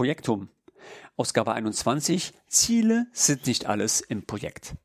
Projektum. Ausgabe 21. Ziele sind nicht alles im Projekt.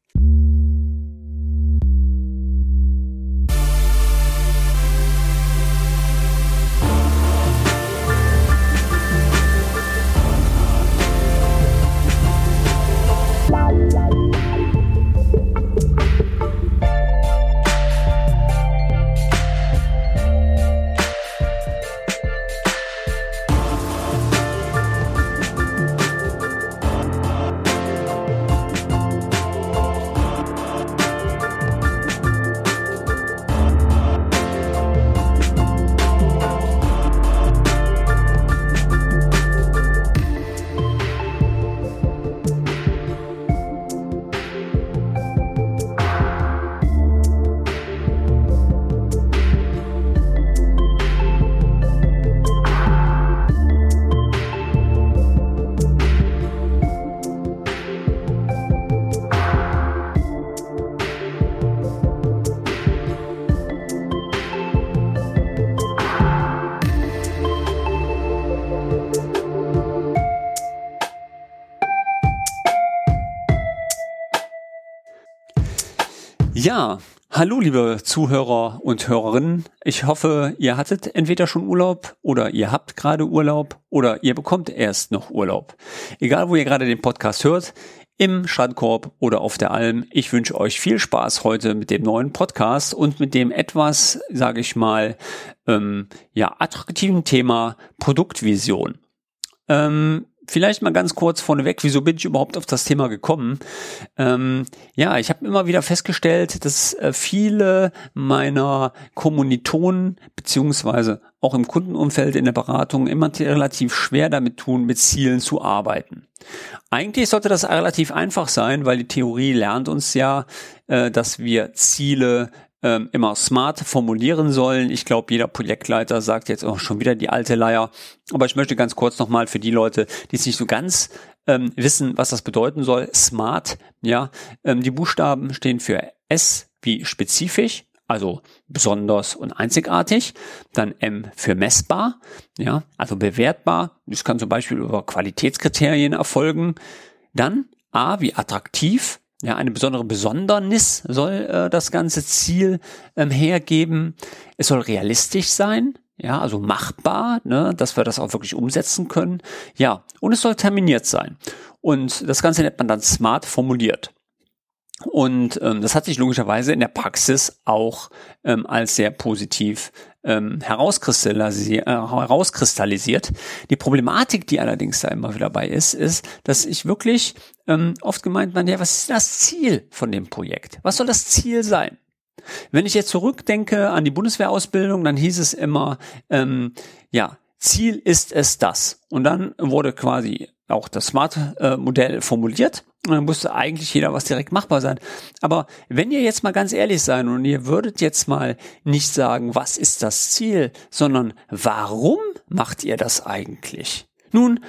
Ja, hallo liebe Zuhörer und Hörerinnen. Ich hoffe, ihr hattet entweder schon Urlaub oder ihr habt gerade Urlaub oder ihr bekommt erst noch Urlaub. Egal, wo ihr gerade den Podcast hört, im Strandkorb oder auf der Alm. Ich wünsche euch viel Spaß heute mit dem neuen Podcast und mit dem etwas, sage ich mal, ähm, ja attraktiven Thema Produktvision. Ähm, vielleicht mal ganz kurz vorneweg, wieso bin ich überhaupt auf das Thema gekommen? Ähm, ja, ich habe immer wieder festgestellt, dass äh, viele meiner Kommilitonen beziehungsweise auch im Kundenumfeld in der Beratung immer relativ schwer damit tun, mit Zielen zu arbeiten. Eigentlich sollte das relativ einfach sein, weil die Theorie lernt uns ja, äh, dass wir Ziele ähm, immer smart formulieren sollen. Ich glaube, jeder Projektleiter sagt jetzt auch schon wieder die alte Leier. Aber ich möchte ganz kurz nochmal für die Leute, die es nicht so ganz ähm, wissen, was das bedeuten soll. Smart, ja. Ähm, die Buchstaben stehen für S wie spezifisch, also besonders und einzigartig. Dann M für messbar, ja, also bewertbar. Das kann zum Beispiel über Qualitätskriterien erfolgen. Dann A wie attraktiv, ja, eine besondere Besondernis soll äh, das ganze Ziel ähm, hergeben. Es soll realistisch sein, ja, also machbar, ne, dass wir das auch wirklich umsetzen können. Ja, und es soll terminiert sein. Und das Ganze nennt man dann smart formuliert. Und ähm, das hat sich logischerweise in der Praxis auch ähm, als sehr positiv ähm, herauskristallisiert, äh, herauskristallisiert. Die Problematik, die allerdings da immer wieder dabei ist, ist, dass ich wirklich ähm, oft gemeint man, ja, was ist das Ziel von dem Projekt? Was soll das Ziel sein? Wenn ich jetzt zurückdenke an die Bundeswehrausbildung, dann hieß es immer, ähm, ja, Ziel ist es das. Und dann wurde quasi auch das Smart-Modell formuliert. Und dann wusste eigentlich jeder, was direkt machbar sein. Aber wenn ihr jetzt mal ganz ehrlich sein und ihr würdet jetzt mal nicht sagen, was ist das Ziel, sondern warum macht ihr das eigentlich? Nun,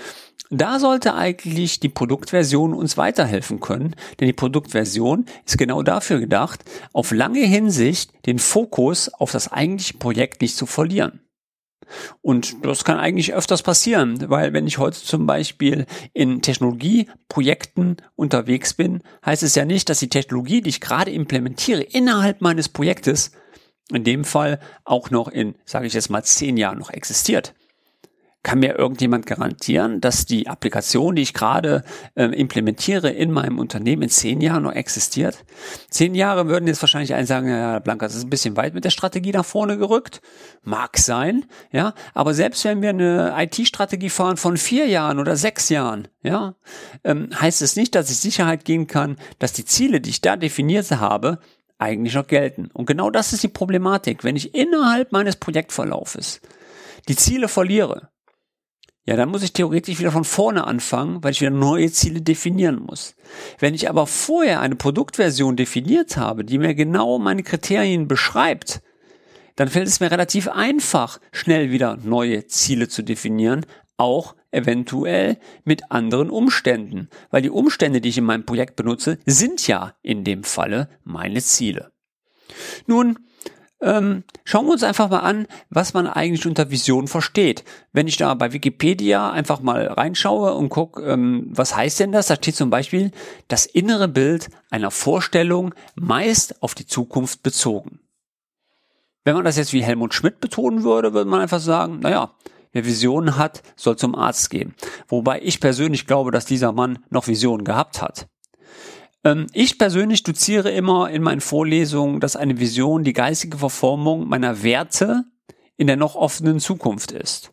da sollte eigentlich die Produktversion uns weiterhelfen können, denn die Produktversion ist genau dafür gedacht, auf lange Hinsicht den Fokus auf das eigentliche Projekt nicht zu verlieren. Und das kann eigentlich öfters passieren, weil wenn ich heute zum Beispiel in Technologieprojekten unterwegs bin, heißt es ja nicht, dass die Technologie, die ich gerade implementiere, innerhalb meines Projektes in dem Fall auch noch in, sage ich jetzt mal, zehn Jahren noch existiert. Kann mir irgendjemand garantieren, dass die Applikation, die ich gerade äh, implementiere in meinem Unternehmen in zehn Jahren noch existiert? Zehn Jahre würden jetzt wahrscheinlich einen sagen, ja, Blanca, das ist ein bisschen weit mit der Strategie nach vorne gerückt. Mag sein, ja. Aber selbst wenn wir eine IT-Strategie fahren von vier Jahren oder sechs Jahren, ja, ähm, heißt es nicht, dass ich Sicherheit geben kann, dass die Ziele, die ich da definiert habe, eigentlich noch gelten. Und genau das ist die Problematik. Wenn ich innerhalb meines Projektverlaufes die Ziele verliere, ja, dann muss ich theoretisch wieder von vorne anfangen, weil ich wieder neue Ziele definieren muss. Wenn ich aber vorher eine Produktversion definiert habe, die mir genau meine Kriterien beschreibt, dann fällt es mir relativ einfach, schnell wieder neue Ziele zu definieren, auch eventuell mit anderen Umständen, weil die Umstände, die ich in meinem Projekt benutze, sind ja in dem Falle meine Ziele. Nun, ähm, schauen wir uns einfach mal an, was man eigentlich unter Vision versteht. Wenn ich da bei Wikipedia einfach mal reinschaue und gucke, ähm, was heißt denn das? Da steht zum Beispiel das innere Bild einer Vorstellung meist auf die Zukunft bezogen. Wenn man das jetzt wie Helmut Schmidt betonen würde, würde man einfach sagen, naja, wer Visionen hat, soll zum Arzt gehen. Wobei ich persönlich glaube, dass dieser Mann noch Visionen gehabt hat. Ähm, ich persönlich doziere immer in meinen Vorlesungen, dass eine Vision die geistige Verformung meiner Werte in der noch offenen Zukunft ist.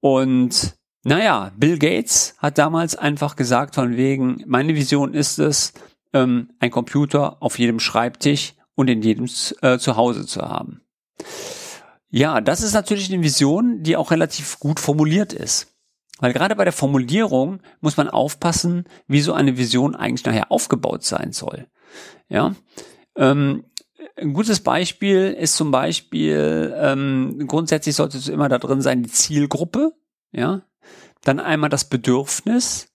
Und naja, Bill Gates hat damals einfach gesagt von wegen, meine Vision ist es, ähm, ein Computer auf jedem Schreibtisch und in jedem äh, Zuhause zu haben. Ja, das ist natürlich eine Vision, die auch relativ gut formuliert ist. Weil gerade bei der Formulierung muss man aufpassen, wie so eine Vision eigentlich nachher aufgebaut sein soll. Ja, ähm, ein gutes Beispiel ist zum Beispiel, ähm, grundsätzlich sollte es immer da drin sein, die Zielgruppe, ja, dann einmal das Bedürfnis,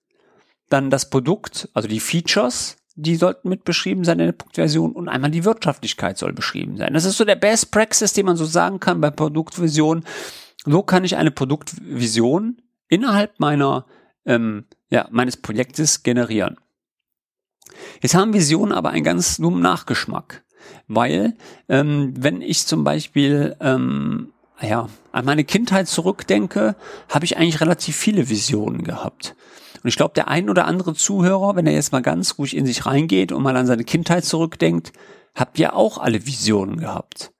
dann das Produkt, also die Features, die sollten mit beschrieben sein in der Punktversion und einmal die Wirtschaftlichkeit soll beschrieben sein. Das ist so der Best Practice, den man so sagen kann bei Produktvision. So kann ich eine Produktvision innerhalb meiner, ähm, ja, meines Projektes generieren. Jetzt haben Visionen aber einen ganz dummen Nachgeschmack, weil ähm, wenn ich zum Beispiel ähm, ja, an meine Kindheit zurückdenke, habe ich eigentlich relativ viele Visionen gehabt. Und ich glaube, der ein oder andere Zuhörer, wenn er jetzt mal ganz ruhig in sich reingeht und mal an seine Kindheit zurückdenkt, habt ihr auch alle Visionen gehabt.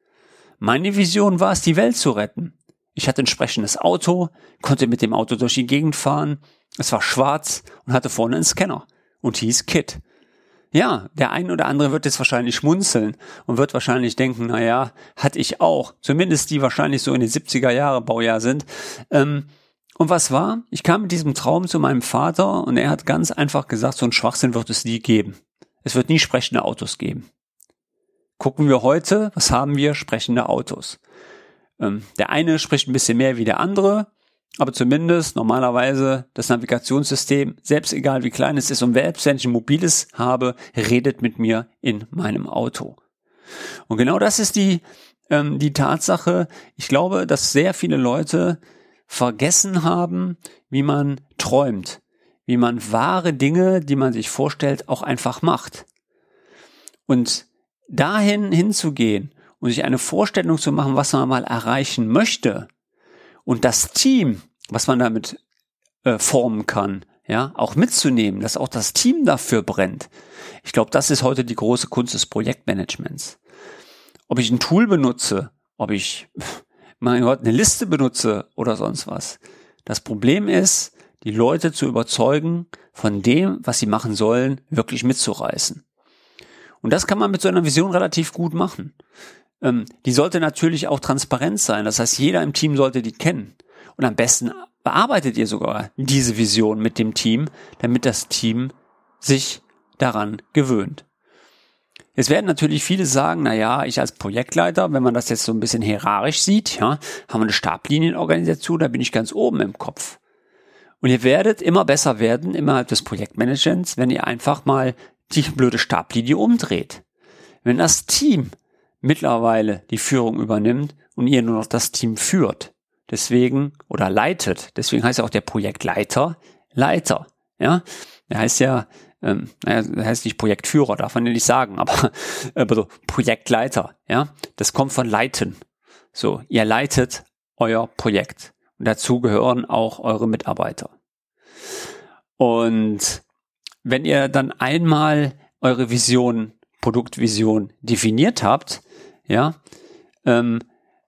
Meine Vision war es, die Welt zu retten. Ich hatte ein entsprechendes Auto, konnte mit dem Auto durch die Gegend fahren. Es war schwarz und hatte vorne einen Scanner und hieß Kit. Ja, der ein oder andere wird jetzt wahrscheinlich schmunzeln und wird wahrscheinlich denken, na ja, hatte ich auch. Zumindest die wahrscheinlich so in den 70er Jahre Baujahr sind. Ähm, und was war? Ich kam mit diesem Traum zu meinem Vater und er hat ganz einfach gesagt, so ein Schwachsinn wird es nie geben. Es wird nie sprechende Autos geben. Gucken wir heute, was haben wir? Sprechende Autos. Ähm, der eine spricht ein bisschen mehr wie der andere, aber zumindest normalerweise das Navigationssystem, selbst egal wie klein es ist und selbst wenn ich ein mobiles habe, redet mit mir in meinem Auto. Und genau das ist die, ähm, die Tatsache. Ich glaube, dass sehr viele Leute vergessen haben, wie man träumt, wie man wahre Dinge, die man sich vorstellt, auch einfach macht. Und dahin hinzugehen und sich eine Vorstellung zu machen, was man mal erreichen möchte und das Team, was man damit äh, formen kann, ja, auch mitzunehmen, dass auch das Team dafür brennt. Ich glaube, das ist heute die große Kunst des Projektmanagements. Ob ich ein Tool benutze, ob ich, mein Gott, eine Liste benutze oder sonst was. Das Problem ist, die Leute zu überzeugen, von dem, was sie machen sollen, wirklich mitzureißen. Und das kann man mit so einer Vision relativ gut machen. Ähm, die sollte natürlich auch transparent sein. Das heißt, jeder im Team sollte die kennen. Und am besten bearbeitet ihr sogar diese Vision mit dem Team, damit das Team sich daran gewöhnt. Jetzt werden natürlich viele sagen, na ja, ich als Projektleiter, wenn man das jetzt so ein bisschen hierarchisch sieht, ja, haben wir eine Stablienenorganisation, da bin ich ganz oben im Kopf. Und ihr werdet immer besser werden innerhalb des Projektmanagements, wenn ihr einfach mal die blöde Stablinie umdreht. Wenn das Team mittlerweile die Führung übernimmt und ihr nur noch das Team führt. Deswegen, oder leitet, deswegen heißt ja auch der Projektleiter Leiter. Ja, er heißt ja, ähm, naja, er heißt nicht Projektführer, darf man ja nicht sagen, aber, aber so Projektleiter, ja, das kommt von leiten. So, ihr leitet euer Projekt. Und dazu gehören auch eure Mitarbeiter. Und wenn ihr dann einmal eure Vision, Produktvision definiert habt, ja, ähm,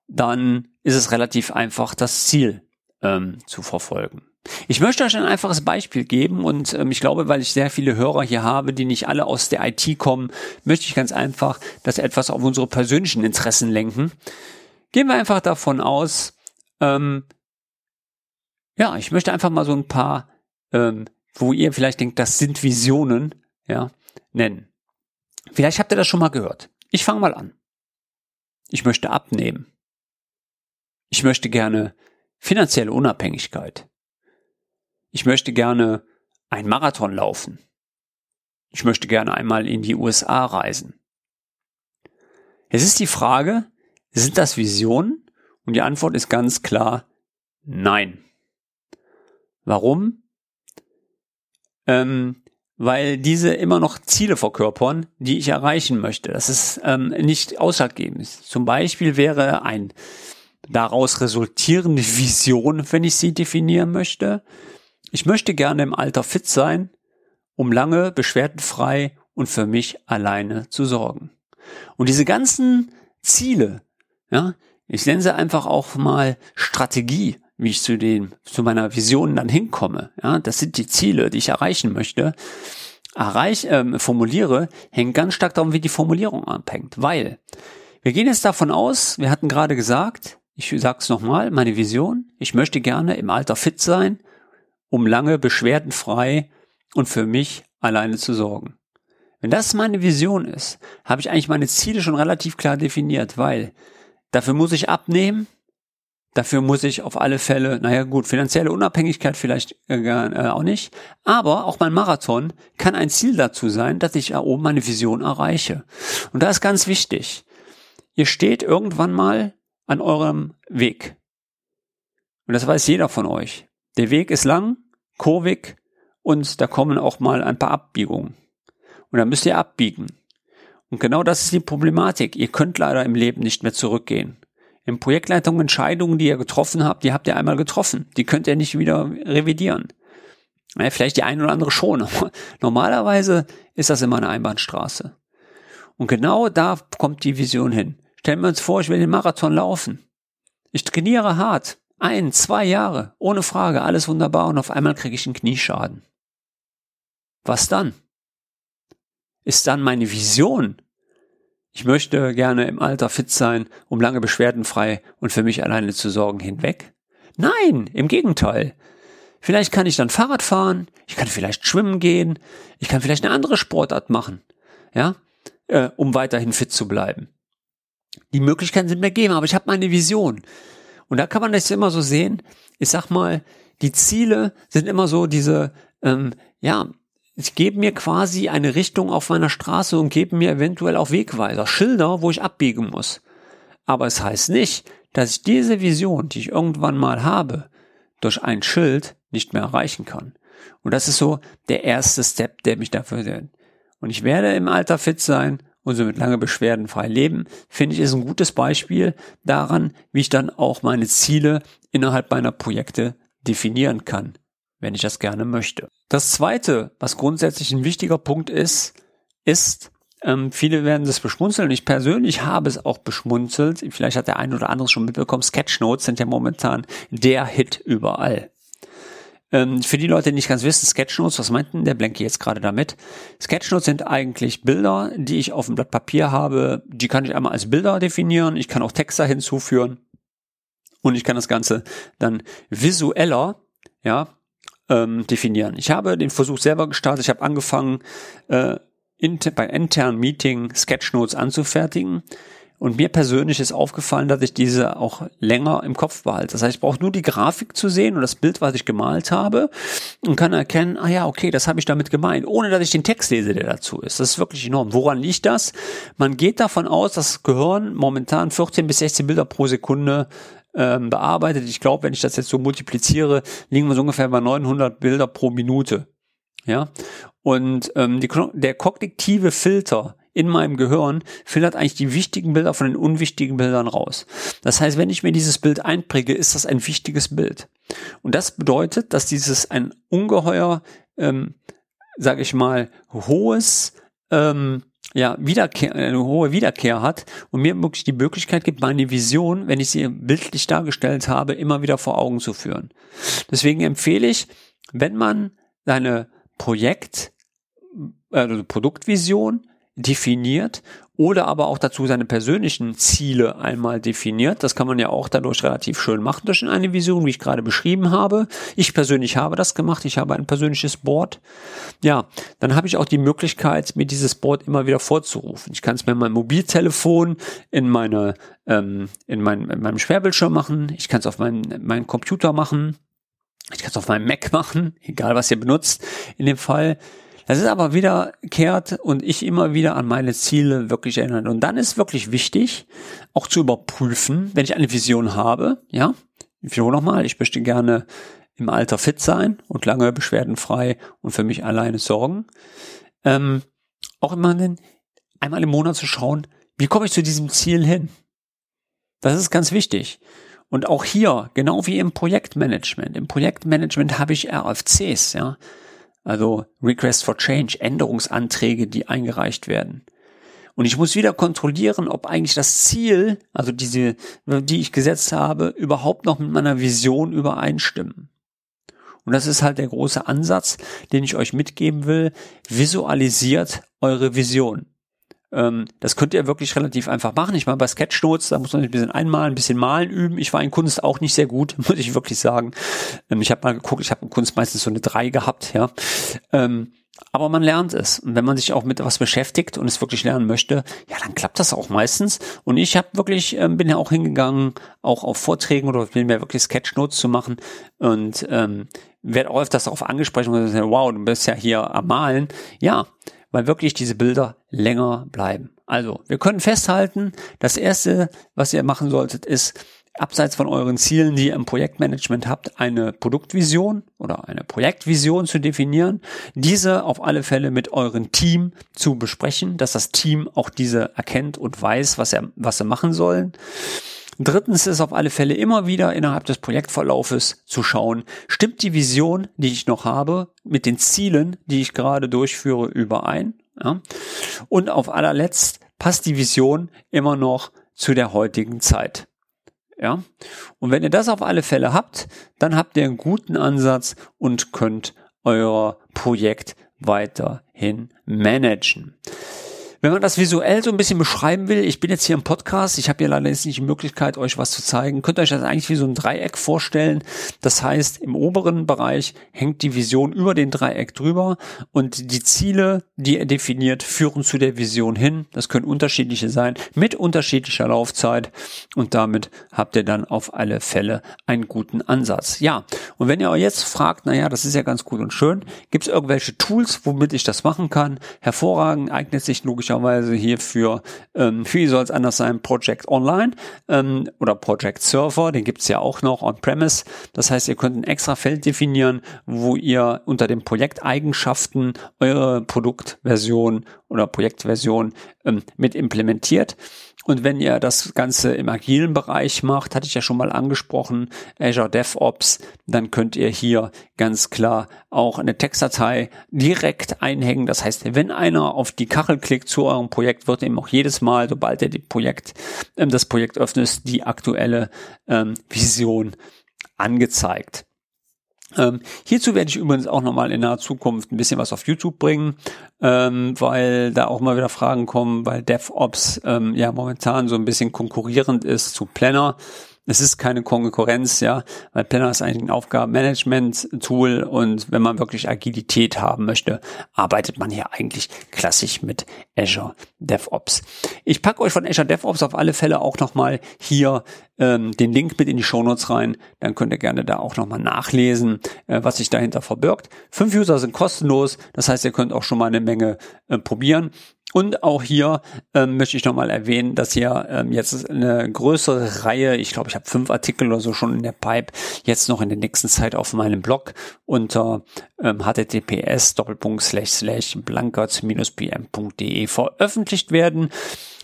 dann ist es relativ einfach, das Ziel ähm, zu verfolgen. Ich möchte euch ein einfaches Beispiel geben und ähm, ich glaube, weil ich sehr viele Hörer hier habe, die nicht alle aus der IT kommen, möchte ich ganz einfach das etwas auf unsere persönlichen Interessen lenken. Gehen wir einfach davon aus, ähm, ja, ich möchte einfach mal so ein paar, ähm, wo ihr vielleicht denkt, das sind Visionen, ja, nennen. Vielleicht habt ihr das schon mal gehört. Ich fange mal an. Ich möchte abnehmen. Ich möchte gerne finanzielle Unabhängigkeit. Ich möchte gerne einen Marathon laufen. Ich möchte gerne einmal in die USA reisen. Es ist die Frage, sind das Visionen? Und die Antwort ist ganz klar nein. Warum? Ähm, weil diese immer noch Ziele verkörpern, die ich erreichen möchte. Das ist ähm, nicht ausschlaggebend. Zum Beispiel wäre ein daraus resultierende Vision, wenn ich sie definieren möchte. Ich möchte gerne im Alter fit sein, um lange beschwerdenfrei und für mich alleine zu sorgen. Und diese ganzen Ziele, ja, ich nenne sie einfach auch mal Strategie, wie ich zu den, zu meiner Vision dann hinkomme. Ja, das sind die Ziele, die ich erreichen möchte. Erreich, ähm, formuliere, hängt ganz stark darum, wie die Formulierung abhängt. Weil wir gehen jetzt davon aus, wir hatten gerade gesagt, ich sag's nochmal, meine Vision, ich möchte gerne im Alter fit sein, um lange beschwerdenfrei und für mich alleine zu sorgen. Wenn das meine Vision ist, habe ich eigentlich meine Ziele schon relativ klar definiert, weil dafür muss ich abnehmen, dafür muss ich auf alle Fälle, naja gut, finanzielle Unabhängigkeit vielleicht äh, äh, auch nicht, aber auch mein Marathon kann ein Ziel dazu sein, dass ich da oben meine Vision erreiche. Und da ist ganz wichtig, ihr steht irgendwann mal an eurem Weg. Und das weiß jeder von euch. Der Weg ist lang, kurvig und da kommen auch mal ein paar Abbiegungen. Und dann müsst ihr abbiegen. Und genau das ist die Problematik. Ihr könnt leider im Leben nicht mehr zurückgehen. In Projektleitung Entscheidungen, die ihr getroffen habt, die habt ihr einmal getroffen. Die könnt ihr nicht wieder revidieren. Ja, vielleicht die eine oder andere schon. Normalerweise ist das immer eine Einbahnstraße. Und genau da kommt die Vision hin. Stellen wir uns vor, ich will den Marathon laufen. Ich trainiere hart. Ein, zwei Jahre. Ohne Frage. Alles wunderbar. Und auf einmal kriege ich einen Knieschaden. Was dann? ist dann meine Vision. Ich möchte gerne im Alter fit sein, um lange beschwerdenfrei und für mich alleine zu sorgen hinweg? Nein, im Gegenteil. Vielleicht kann ich dann Fahrrad fahren, ich kann vielleicht schwimmen gehen, ich kann vielleicht eine andere Sportart machen, ja, äh, um weiterhin fit zu bleiben. Die Möglichkeiten sind mir gegeben, aber ich habe meine Vision. Und da kann man das immer so sehen. Ich sag mal, die Ziele sind immer so diese, ähm, ja, ich gebe mir quasi eine Richtung auf meiner Straße und gebe mir eventuell auch Wegweiser, Schilder, wo ich abbiegen muss. Aber es heißt nicht, dass ich diese Vision, die ich irgendwann mal habe, durch ein Schild nicht mehr erreichen kann. Und das ist so der erste Step, der mich dafür sendet. Und ich werde im Alter fit sein und so mit lange Beschwerden frei leben, finde ich, ist ein gutes Beispiel daran, wie ich dann auch meine Ziele innerhalb meiner Projekte definieren kann wenn ich das gerne möchte. Das zweite, was grundsätzlich ein wichtiger Punkt ist, ist, ähm, viele werden das beschmunzeln. Ich persönlich habe es auch beschmunzelt. Vielleicht hat der eine oder andere schon mitbekommen. Sketchnotes sind ja momentan der Hit überall. Ähm, für die Leute, die nicht ganz wissen, Sketchnotes, was meinten der Blanky jetzt gerade damit? Sketchnotes sind eigentlich Bilder, die ich auf dem Blatt Papier habe. Die kann ich einmal als Bilder definieren. Ich kann auch Texte hinzuführen. Und ich kann das Ganze dann visueller, ja, ähm, definieren. Ich habe den Versuch selber gestartet. Ich habe angefangen, äh, inter, bei internen Meeting Sketchnotes anzufertigen. Und mir persönlich ist aufgefallen, dass ich diese auch länger im Kopf behalte. Das heißt, ich brauche nur die Grafik zu sehen und das Bild, was ich gemalt habe und kann erkennen, ah ja, okay, das habe ich damit gemeint, ohne dass ich den Text lese, der dazu ist. Das ist wirklich enorm. Woran liegt das? Man geht davon aus, dass Gehirn momentan 14 bis 16 Bilder pro Sekunde ähm, bearbeitet. Ich glaube, wenn ich das jetzt so multipliziere, liegen wir so ungefähr bei 900 Bilder pro Minute. Ja, und ähm, die, der kognitive Filter in meinem Gehirn filtert eigentlich die wichtigen Bilder von den unwichtigen Bildern raus. Das heißt, wenn ich mir dieses Bild einpräge, ist das ein wichtiges Bild. Und das bedeutet, dass dieses ein ungeheuer, ähm, sage ich mal, hohes ähm, ja, Wiederkehr, eine hohe Wiederkehr hat und mir wirklich die Möglichkeit gibt, meine Vision, wenn ich sie bildlich dargestellt habe, immer wieder vor Augen zu führen. Deswegen empfehle ich, wenn man seine Projekt, also Produktvision definiert oder aber auch dazu seine persönlichen Ziele einmal definiert. Das kann man ja auch dadurch relativ schön machen durch eine Vision, wie ich gerade beschrieben habe. Ich persönlich habe das gemacht. Ich habe ein persönliches Board. Ja, dann habe ich auch die Möglichkeit, mir dieses Board immer wieder vorzurufen. Ich kann es mir in meinem Mobiltelefon, in meine, ähm, in, mein, in meinem Schwerbildschirm machen. Ich kann es auf meinem, meinem Computer machen. Ich kann es auf meinem Mac machen, egal was ihr benutzt. In dem Fall Das ist aber wiederkehrt und ich immer wieder an meine Ziele wirklich erinnern. Und dann ist wirklich wichtig, auch zu überprüfen, wenn ich eine Vision habe, ja, ich wiederhole nochmal, ich möchte gerne im Alter fit sein und lange beschwerdenfrei und für mich alleine sorgen. Ähm, auch immer den, einmal im Monat zu schauen, wie komme ich zu diesem Ziel hin? Das ist ganz wichtig. Und auch hier, genau wie im Projektmanagement. Im Projektmanagement habe ich RFCs, ja. Also Request for Change, Änderungsanträge, die eingereicht werden. Und ich muss wieder kontrollieren, ob eigentlich das Ziel, also diese, die ich gesetzt habe, überhaupt noch mit meiner Vision übereinstimmen. Und das ist halt der große Ansatz, den ich euch mitgeben will. Visualisiert eure Vision. Ähm, das könnt ihr wirklich relativ einfach machen. Ich meine, bei Sketchnotes, da muss man ein bisschen einmalen, ein bisschen malen üben. Ich war in Kunst auch nicht sehr gut, muss ich wirklich sagen. Ähm, ich habe mal geguckt, ich habe in Kunst meistens so eine 3 gehabt, ja. Ähm, aber man lernt es. Und wenn man sich auch mit was beschäftigt und es wirklich lernen möchte, ja, dann klappt das auch meistens. Und ich habe wirklich, bin ja auch hingegangen, auch auf Vorträgen oder bin mir wirklich Sketchnotes zu machen und ähm, werde auch öfters darauf angesprochen und sagen, wow, du bist ja hier am Malen. Ja, weil wirklich diese Bilder länger bleiben. Also, wir können festhalten, das erste, was ihr machen solltet, ist, abseits von euren Zielen, die ihr im Projektmanagement habt, eine Produktvision oder eine Projektvision zu definieren, diese auf alle Fälle mit eurem Team zu besprechen, dass das Team auch diese erkennt und weiß, was er, was sie machen sollen. Drittens ist auf alle Fälle immer wieder innerhalb des Projektverlaufes zu schauen, stimmt die Vision, die ich noch habe, mit den Zielen, die ich gerade durchführe, überein? Ja? Und auf allerletzt passt die Vision immer noch zu der heutigen Zeit. Ja? Und wenn ihr das auf alle Fälle habt, dann habt ihr einen guten Ansatz und könnt euer Projekt weiterhin managen. Wenn man das visuell so ein bisschen beschreiben will, ich bin jetzt hier im Podcast, ich habe hier leider jetzt nicht die Möglichkeit, euch was zu zeigen, könnt ihr euch das eigentlich wie so ein Dreieck vorstellen. Das heißt, im oberen Bereich hängt die Vision über den Dreieck drüber und die Ziele, die er definiert, führen zu der Vision hin. Das können unterschiedliche sein, mit unterschiedlicher Laufzeit und damit habt ihr dann auf alle Fälle einen guten Ansatz. Ja, und wenn ihr euch jetzt fragt, naja, das ist ja ganz gut und schön, gibt es irgendwelche Tools, womit ich das machen kann? Hervorragend eignet sich logisch typischerweise hier für, ähm, wie soll es anders sein, Project Online ähm, oder Project Server, den gibt's ja auch noch on-premise. Das heißt, ihr könnt ein extra Feld definieren, wo ihr unter den Projekteigenschaften eure Produktversion oder Projektversion ähm, mit implementiert. Und wenn ihr das Ganze im agilen Bereich macht, hatte ich ja schon mal angesprochen, Azure DevOps, dann könnt ihr hier ganz klar auch eine Textdatei direkt einhängen. Das heißt, wenn einer auf die Kachel klickt zu eurem Projekt, wird ihm auch jedes Mal, sobald er die Projekt, ähm, das Projekt öffnet, die aktuelle ähm, Vision angezeigt. Ähm, hierzu werde ich übrigens auch nochmal in naher Zukunft ein bisschen was auf YouTube bringen, ähm, weil da auch mal wieder Fragen kommen, weil DevOps ähm, ja momentan so ein bisschen konkurrierend ist zu Planner. Es ist keine Konkurrenz, ja, weil Planner ist eigentlich ein Aufgabenmanagement-Tool und wenn man wirklich Agilität haben möchte, arbeitet man hier eigentlich klassisch mit Azure DevOps. Ich packe euch von Azure DevOps auf alle Fälle auch nochmal hier ähm, den Link mit in die Shownotes rein, dann könnt ihr gerne da auch nochmal nachlesen, äh, was sich dahinter verbirgt. Fünf User sind kostenlos, das heißt, ihr könnt auch schon mal eine Menge äh, probieren. Und auch hier ähm, möchte ich nochmal erwähnen, dass hier ähm, jetzt eine größere Reihe, ich glaube, ich habe fünf Artikel oder so schon in der Pipe, jetzt noch in der nächsten Zeit auf meinem Blog unter ähm, https blankert-pm.de veröffentlicht werden.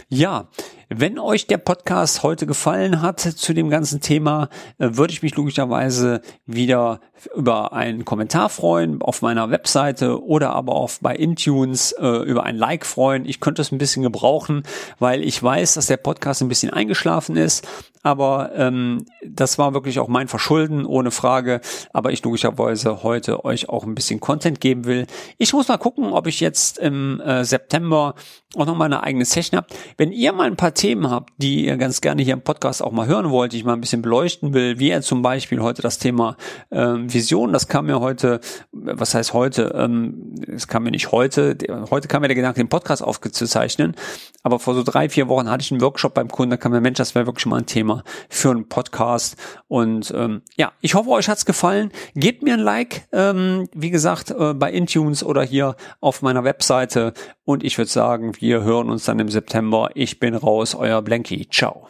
Ja, wenn euch der Podcast heute gefallen hat zu dem ganzen Thema, äh, würde ich mich logischerweise wieder über einen Kommentar freuen auf meiner Webseite oder aber auch bei Intunes äh, über ein Like freuen. Ich könnte es ein bisschen gebrauchen, weil ich weiß, dass der Podcast ein bisschen eingeschlafen ist aber ähm, das war wirklich auch mein Verschulden, ohne Frage. Aber ich logischerweise heute euch auch ein bisschen Content geben will. Ich muss mal gucken, ob ich jetzt im äh, September auch noch mal eine eigene Session habe. Wenn ihr mal ein paar Themen habt, die ihr ganz gerne hier im Podcast auch mal hören wollt, die ich mal ein bisschen beleuchten will, wie er zum Beispiel heute das Thema ähm, Vision, das kam mir heute, was heißt heute, ähm, es kam mir nicht heute, heute kam mir der Gedanke, den Podcast aufzuzeichnen, aber vor so drei, vier Wochen hatte ich einen Workshop beim Kunden, da kam mir, Mensch, das wäre wirklich mal ein Thema für einen Podcast und ähm, ja, ich hoffe, euch hat's gefallen. Gebt mir ein Like, ähm, wie gesagt, äh, bei Intunes oder hier auf meiner Webseite und ich würde sagen, wir hören uns dann im September. Ich bin raus, euer Blanky. Ciao.